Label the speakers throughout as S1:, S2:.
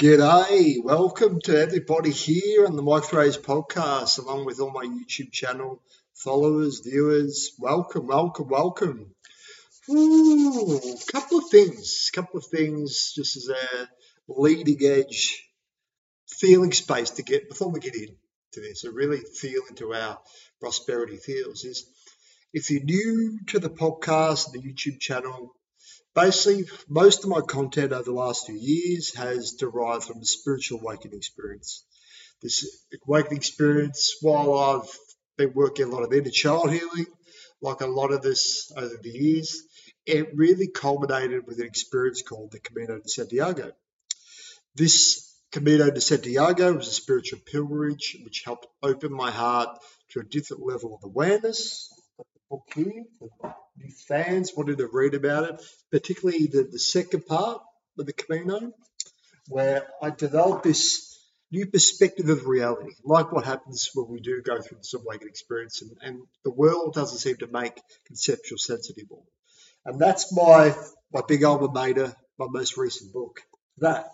S1: G'day, welcome to everybody here on the Mike podcast, along with all my YouTube channel followers, viewers. Welcome, welcome, welcome. Ooh, couple of things, couple of things, just as a leading edge feeling space to get before we get into this, so really feel into our prosperity feels is if you're new to the podcast, the YouTube channel, basically most of my content over the last few years has derived from the spiritual awakening experience. This awakening experience, while I've been working a lot of inner child healing, like a lot of this over the years, it really culminated with an experience called the Camino de Santiago. This Camino de Santiago was a spiritual pilgrimage which helped open my heart to a different level of awareness. The book new fans wanted to read about it, particularly the, the second part of the Camino, where I developed this new perspective of reality, like what happens when we do go through this awakening experience, and, and the world doesn't seem to make conceptual sense anymore. And that's my my big alma mater, my most recent book. That.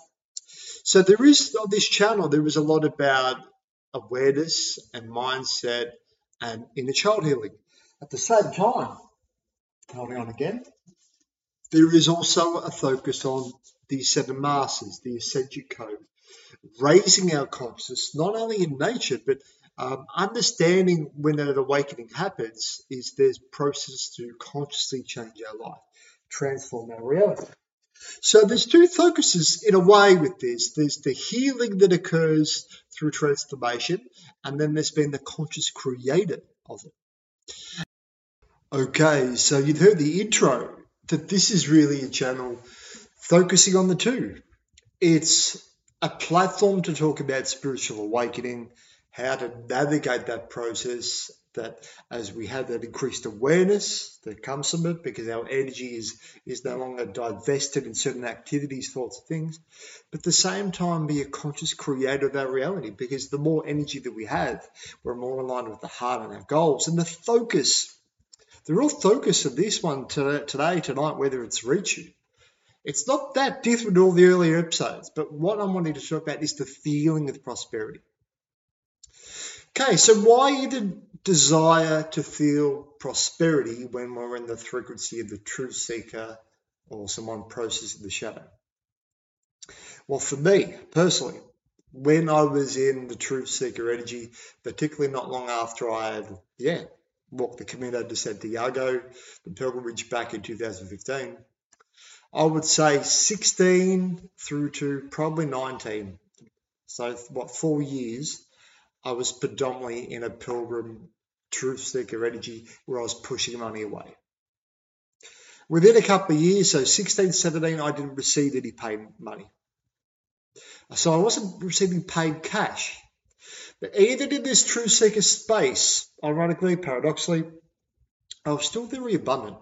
S1: So there is on this channel there is a lot about awareness and mindset and inner child healing. At the same time, holding on again. There is also a focus on the seven masters, the ascension code, raising our consciousness not only in nature but um, understanding when an awakening happens is there's process to consciously change our life, transform our reality. So there's two focuses in a way with this. There's the healing that occurs through transformation, and then there's been the conscious creator of it. Okay, so you've heard the intro that this is really a channel focusing on the two. It's a platform to talk about spiritual awakening, how to navigate that process, that as we have that increased awareness that comes from it, because our energy is, is no longer divested in certain activities, thoughts, things, but at the same time be a conscious creator of our reality, because the more energy that we have, we're more aligned with the heart and our goals. And the focus the real focus of this one today, tonight, whether it's reach you, it's not that different to all the earlier episodes, but what I'm wanting to talk about is the feeling of prosperity. Okay, so why the desire to feel prosperity when we're in the frequency of the truth seeker or someone processing the shadow? Well, for me personally, when I was in the truth seeker energy, particularly not long after I had, yeah, walked the Camino de Santiago, the pilgrimage back in 2015. I would say 16 through to probably 19. So, what, four years, I was predominantly in a pilgrim truth seeker energy where I was pushing money away. Within a couple of years, so 16, 17, I didn't receive any paid money. So I wasn't receiving paid cash. But even in this true seeker space, ironically, paradoxically, I was still very abundant.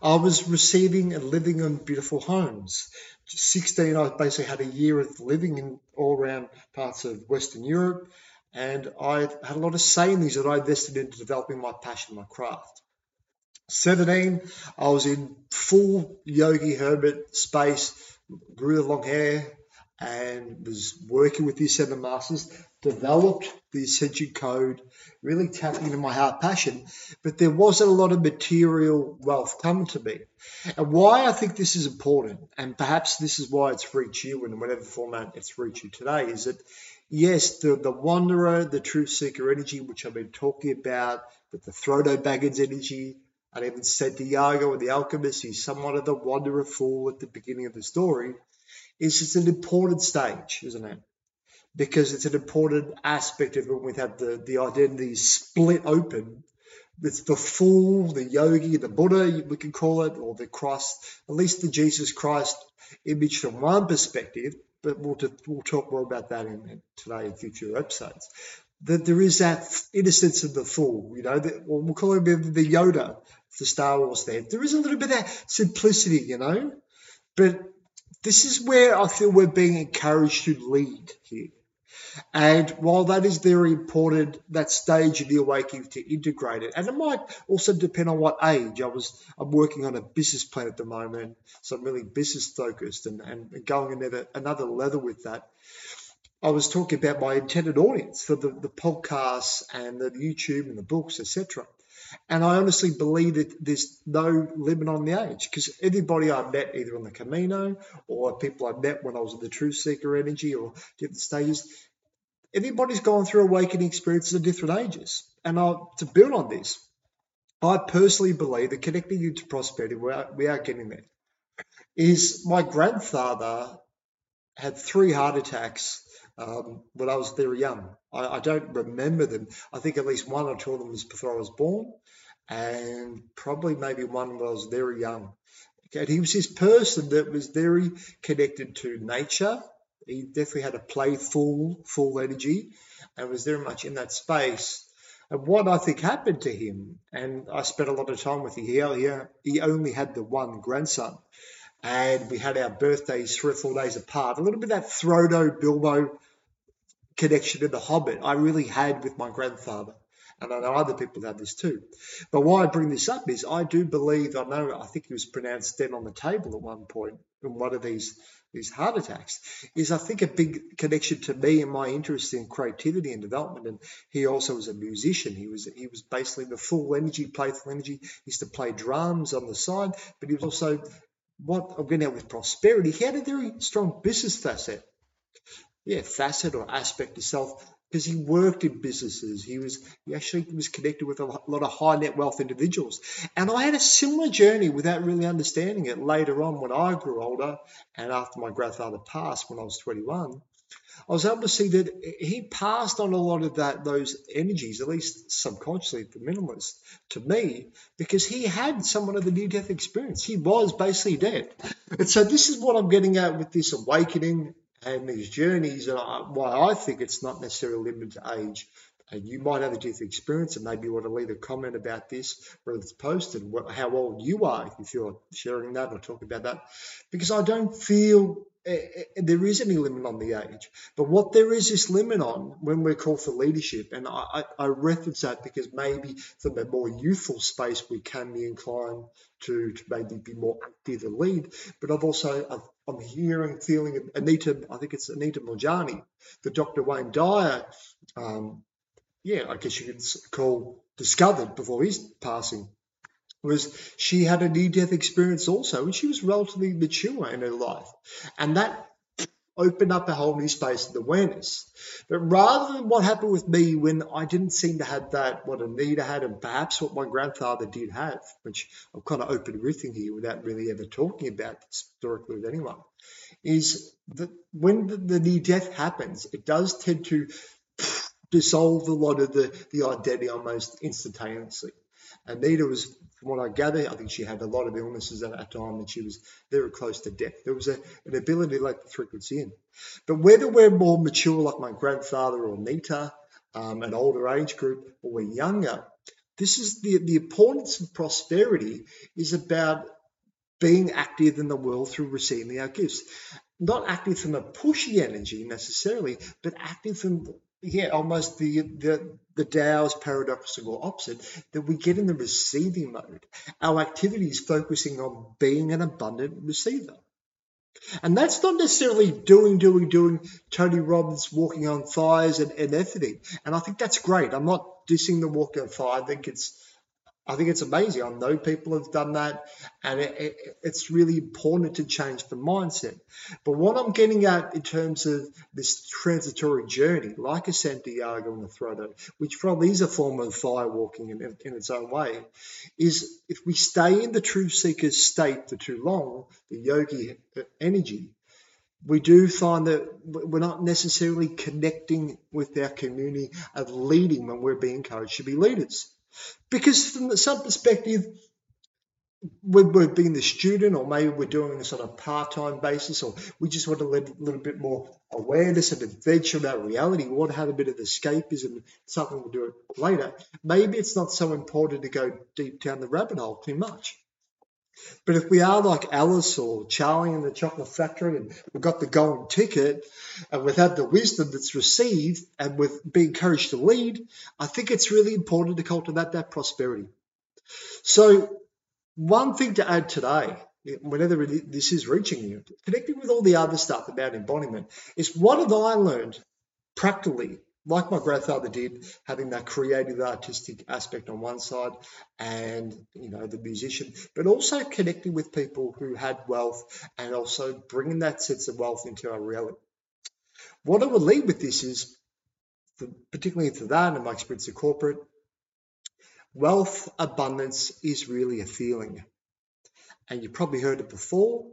S1: I was receiving and living in beautiful homes. 16, I basically had a year of living in all around parts of Western Europe, and I had a lot of savings that I invested into developing my passion, my craft. 17, I was in full yogi hermit space, grew the long hair, and was working with these seven masters, developed the Ascension Code, really tapping into my heart passion, but there wasn't a lot of material wealth coming to me. And why I think this is important, and perhaps this is why it's reached you in whatever format it's reached you today, is that yes, the, the wanderer, the truth seeker energy, which I've been talking about, with the Frodo Baggins energy, and even Santiago and the alchemist, he's somewhat of the wanderer fool at the beginning of the story is it's an important stage, isn't it? Because it's an important aspect of when we have the, the identity split open. It's the fool, the yogi, the Buddha, we can call it, or the Christ, at least the Jesus Christ image from one perspective, but we'll, we'll talk more about that in, today in future episodes. That there is that innocence of the fool, you know, that, we'll call him the Yoda for Star Wars there. There is a little bit of that simplicity, you know, but this is where I feel we're being encouraged to lead here. And while that is very important, that stage of the awakening to integrate it, and it might also depend on what age. I was I'm working on a business plan at the moment, so I'm really business focused and, and going another another level with that. I was talking about my intended audience for the, the podcasts and the YouTube and the books, etc. And I honestly believe that there's no limit on the age because everybody I've met either on the Camino or people I've met when I was in the Truth Seeker Energy or different stages, everybody's gone through awakening experiences at different ages. And I, to build on this, I personally believe that connecting you to prosperity, we are, we are getting there, is my grandfather had three heart attacks um, when I was very young. I, I, don't remember them. I think at least one or two of them was before I was born, and probably maybe one when I was very young. Okay, he was this person that was very connected to nature. He definitely had a playful, full energy, and was very much in that space. And what I think happened to him, and I spent a lot of time with him. He, he only had the one grandson, and we had our birthdays three or four days apart. A little bit of that Frodo Bilbo connection to the Hobbit I really had with my grandfather. And I know other people have this too. But why I bring this up is I do believe, I know, I think he was pronounced dead on the table at one point in one of these these heart attacks is I think a big connection to me and my interest in creativity and development. And he also was a musician. He was he was basically the full energy, playful energy. He used to play drums on the side, but he was also what I'm getting at with prosperity. He had a very strong business facet yeah, facet or aspect of self because he worked in businesses. He was he actually was connected with a lot of high net wealth individuals. And I had a similar journey without really understanding it later on when I grew older and after my grandfather passed when I was 21. I was able to see that he passed on a lot of that those energies, at least subconsciously the minimalist, to me, because he had somewhat of the near death experience. He was basically dead. And so this is what I'm getting at with this awakening and these journeys, and I, why I think it's not necessarily limited to age. And you might have a different experience, and maybe you want to leave a comment about this, whether it's posted, what, how old you are, if you're sharing that or talking about that, because I don't feel uh, there is any limit on the age. But what there is this limit on when we're called for leadership, and I, I reference that because maybe from a more youthful space we can be inclined to, to maybe be more active and lead. But I've also I've, I'm hearing, feeling Anita, I think it's Anita Moorjani, the Dr. Wayne Dyer, um, yeah, I guess you could call discovered before his passing was she had a near death experience also, and she was relatively mature in her life. And that opened up a whole new space of awareness. But rather than what happened with me when I didn't seem to have that, what Anita had, and perhaps what my grandfather did have, which I'm kind of open riffing here without really ever talking about historically with anyone, is that when the, the near death happens, it does tend to dissolve a lot of the, the identity almost instantaneously. Anita was, from what I gather, I think she had a lot of illnesses at that time and she was very close to death. There was a, an ability to let the frequency in. But whether we're more mature, like my grandfather or Anita, um, an older age group, or we're younger, this is the, the importance of prosperity is about being active in the world through receiving our gifts. Not active from a pushy energy necessarily, but active from yeah, almost the the the Tao's paradoxical opposite that we get in the receiving mode. Our activity is focusing on being an abundant receiver. And that's not necessarily doing, doing, doing Tony Robbins walking on fires and, and efforting. And I think that's great. I'm not dissing the walking on fire. I think it's I think it's amazing. I know people have done that, and it, it, it's really important to change the mindset. But what I'm getting at in terms of this transitory journey, like a Santiago and the Frodo, which probably is a form of firewalking in, in its own way, is if we stay in the truth seeker's state for too long, the yogi uh, energy, we do find that we're not necessarily connecting with our community of leading when we're being encouraged to be leaders. Because from some perspective, we're being the student, or maybe we're doing this on a part-time basis, or we just want to live a little, little bit more awareness and adventure about reality. We want to have a bit of escapism, something we'll do it later. Maybe it's not so important to go deep down the rabbit hole too much. But if we are like Alice or Charlie in the chocolate factory and we've got the golden ticket and we've had the wisdom that's received and we've been encouraged to lead, I think it's really important to cultivate that prosperity. So, one thing to add today, whenever this is reaching you, connecting with all the other stuff about embodiment, is what have I learned practically like my grandfather did, having that creative artistic aspect on one side and, you know, the musician, but also connecting with people who had wealth and also bringing that sense of wealth into our reality. What I would lead with this is, particularly into that and my experience in corporate, wealth abundance is really a feeling. And you've probably heard it before.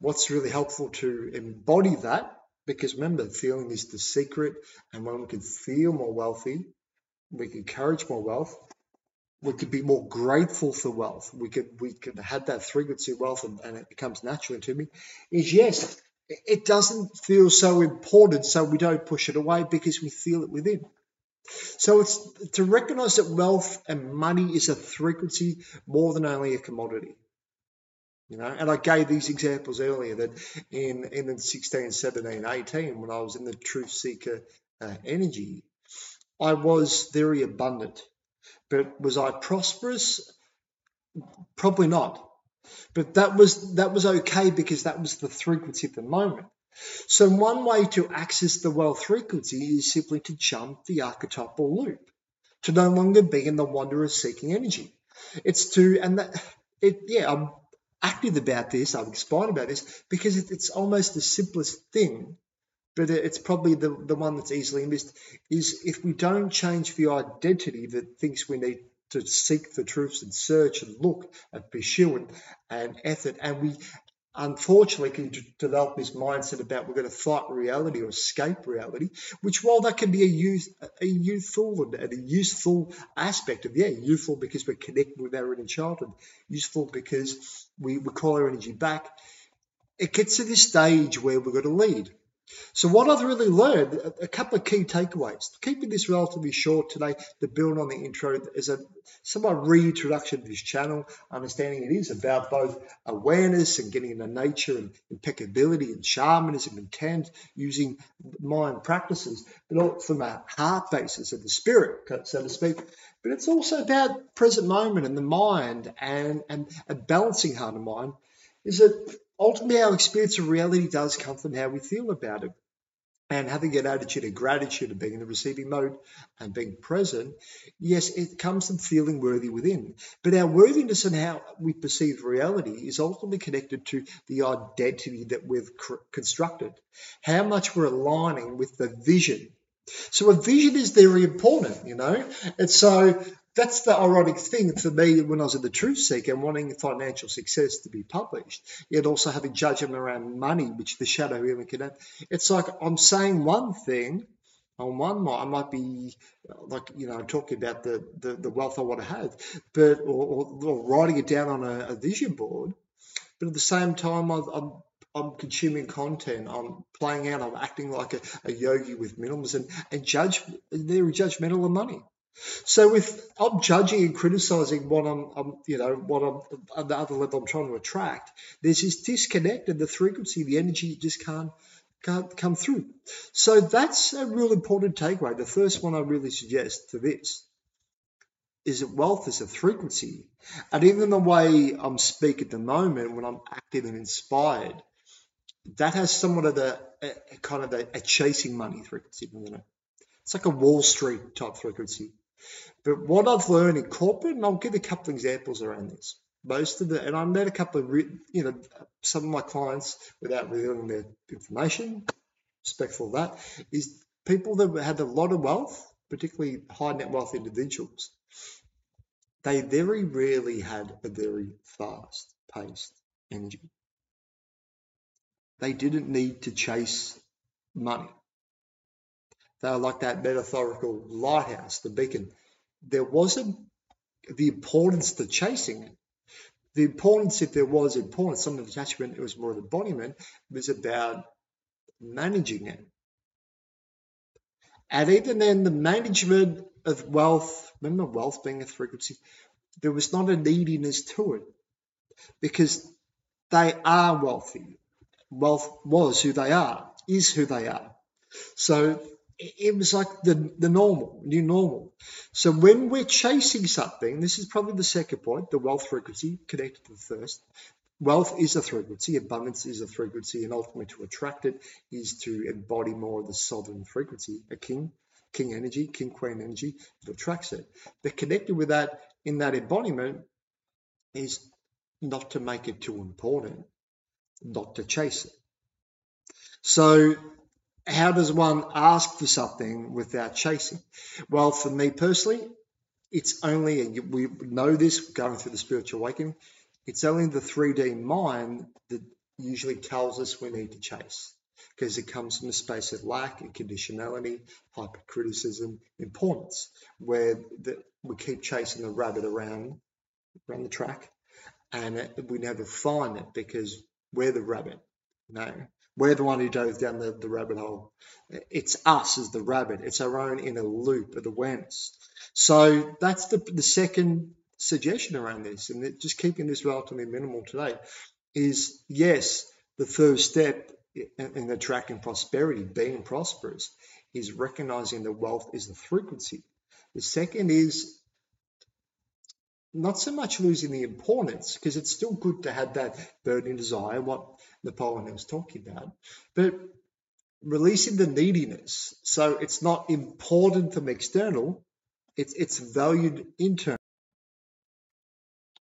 S1: What's really helpful to embody that because remember, feeling is the secret. And when we can feel more wealthy, we can encourage more wealth. We could be more grateful for wealth. We could we could have that frequency of wealth, and, and it becomes natural to me. Is yes, it doesn't feel so important, so we don't push it away because we feel it within. So it's to recognize that wealth and money is a frequency more than only a commodity. You know, and I gave these examples earlier that in in the 16, 17, 18, when I was in the truth seeker uh, energy, I was very abundant. But was I prosperous? Probably not. But that was that was okay because that was the frequency at the moment. So one way to access the wealth frequency is simply to jump the archetypal loop, to no longer be in the wonder of seeking energy. It's to and that it yeah, I'm active about this, I'm inspired about this because it's almost the simplest thing, but it's probably the, the one that's easily missed. Is if we don't change the identity that thinks we need to seek the truths and search and look and pursue and, and effort, and we unfortunately can develop this mindset about we're going to fight reality or escape reality, which while that can be a youth a youthful and a useful aspect of yeah, youthful because we're connected with our inner childhood, useful because we, we call our energy back, it gets to this stage where we're going to lead. So what I've really learned, a couple of key takeaways. Keeping this relatively short today to build on the intro is a somewhat reintroduction to this channel, understanding it is about both awareness and getting into nature and impeccability and shamanism and intent using mind practices, but from a heart basis of the spirit, so to speak. But it's also about present moment and the mind and, and a balancing heart and mind is that ultimately our experience of reality does come from how we feel about it. And having an attitude of gratitude and being in the receiving mode and being present, yes, it comes from feeling worthy within. But our worthiness and how we perceive reality is ultimately connected to the identity that we've constructed, how much we're aligning with the vision. So a vision is very important, you know. And so that's the ironic thing for me when I was in the truth seeker and wanting financial success to be published, yet also having judgment around money, which the shadow even can have. It's like I'm saying one thing on one I might be like you know talking about the the, the wealth I want to have, but or, or, or writing it down on a, a, vision board, but at the same time i I'm I'm consuming content. I'm playing out. I'm acting like a, a yogi with minimums and and judge. They're judgmental of money. So with I'm judging and criticizing what I'm, I'm you know, what I'm at the other level I'm trying to attract, there's this disconnect and the frequency, the energy just can't can't come through. So that's a real important takeaway. The first one I really suggest to this is that wealth is a frequency. And even the way I'm speak at the moment, when I'm active and inspired, that has somewhat of the a, kind of a, a chasing money frequency, know. It's like a Wall Street type frequency. But what I've learned in corporate, and I'll give a couple of examples around this. Most of the, and I met a couple of, you know, some of my clients without revealing their information, respectful of that, is people that had a lot of wealth, particularly high net wealth individuals. They very rarely had a very fast paced energy. They didn't need to chase money. They were like that metaphorical lighthouse, the beacon there wasn't the importance to chasing it. The importance, if there was importance, some of the attachment, it was more of embodiment, was about managing it. And even then, the management of wealth, remember wealth being a frequency, there was not a neediness to it. because they are wealthy. Wealth was who they are, is who they are. So it was like the, the normal, new normal. So when we're chasing something, this is probably the second point, the wealth frequency connected to the first. Wealth is a frequency, abundance is a frequency, and ultimately to attract it is to embody more of the sovereign frequency, a king, king energy, king queen energy that attracts it. But connected with that in that embodiment is not to make it too important, not to chase it. So how does one ask for something without chasing? Well, for me personally, it's only, and we know this going through the spiritual awakening, it's only the 3D mind that usually tells us we need to chase because it comes from a space of lack and conditionality, hypercriticism, importance, where the, we keep chasing the rabbit around around the track, and it, we never find it because we're the rabbit. No, we're the one who dove down the, the rabbit hole. It's us as the rabbit. It's our own inner loop of awareness. So that's the, the second suggestion around this, and just keeping this relatively minimal today, is yes, the first step in attracting prosperity, being prosperous, is recognizing that wealth is the frequency. The second is not so much losing the importance, because it's still good to have that burning desire, what Napoleon was talking about, but releasing the neediness. So it's not important from external, it's, it's valued internal.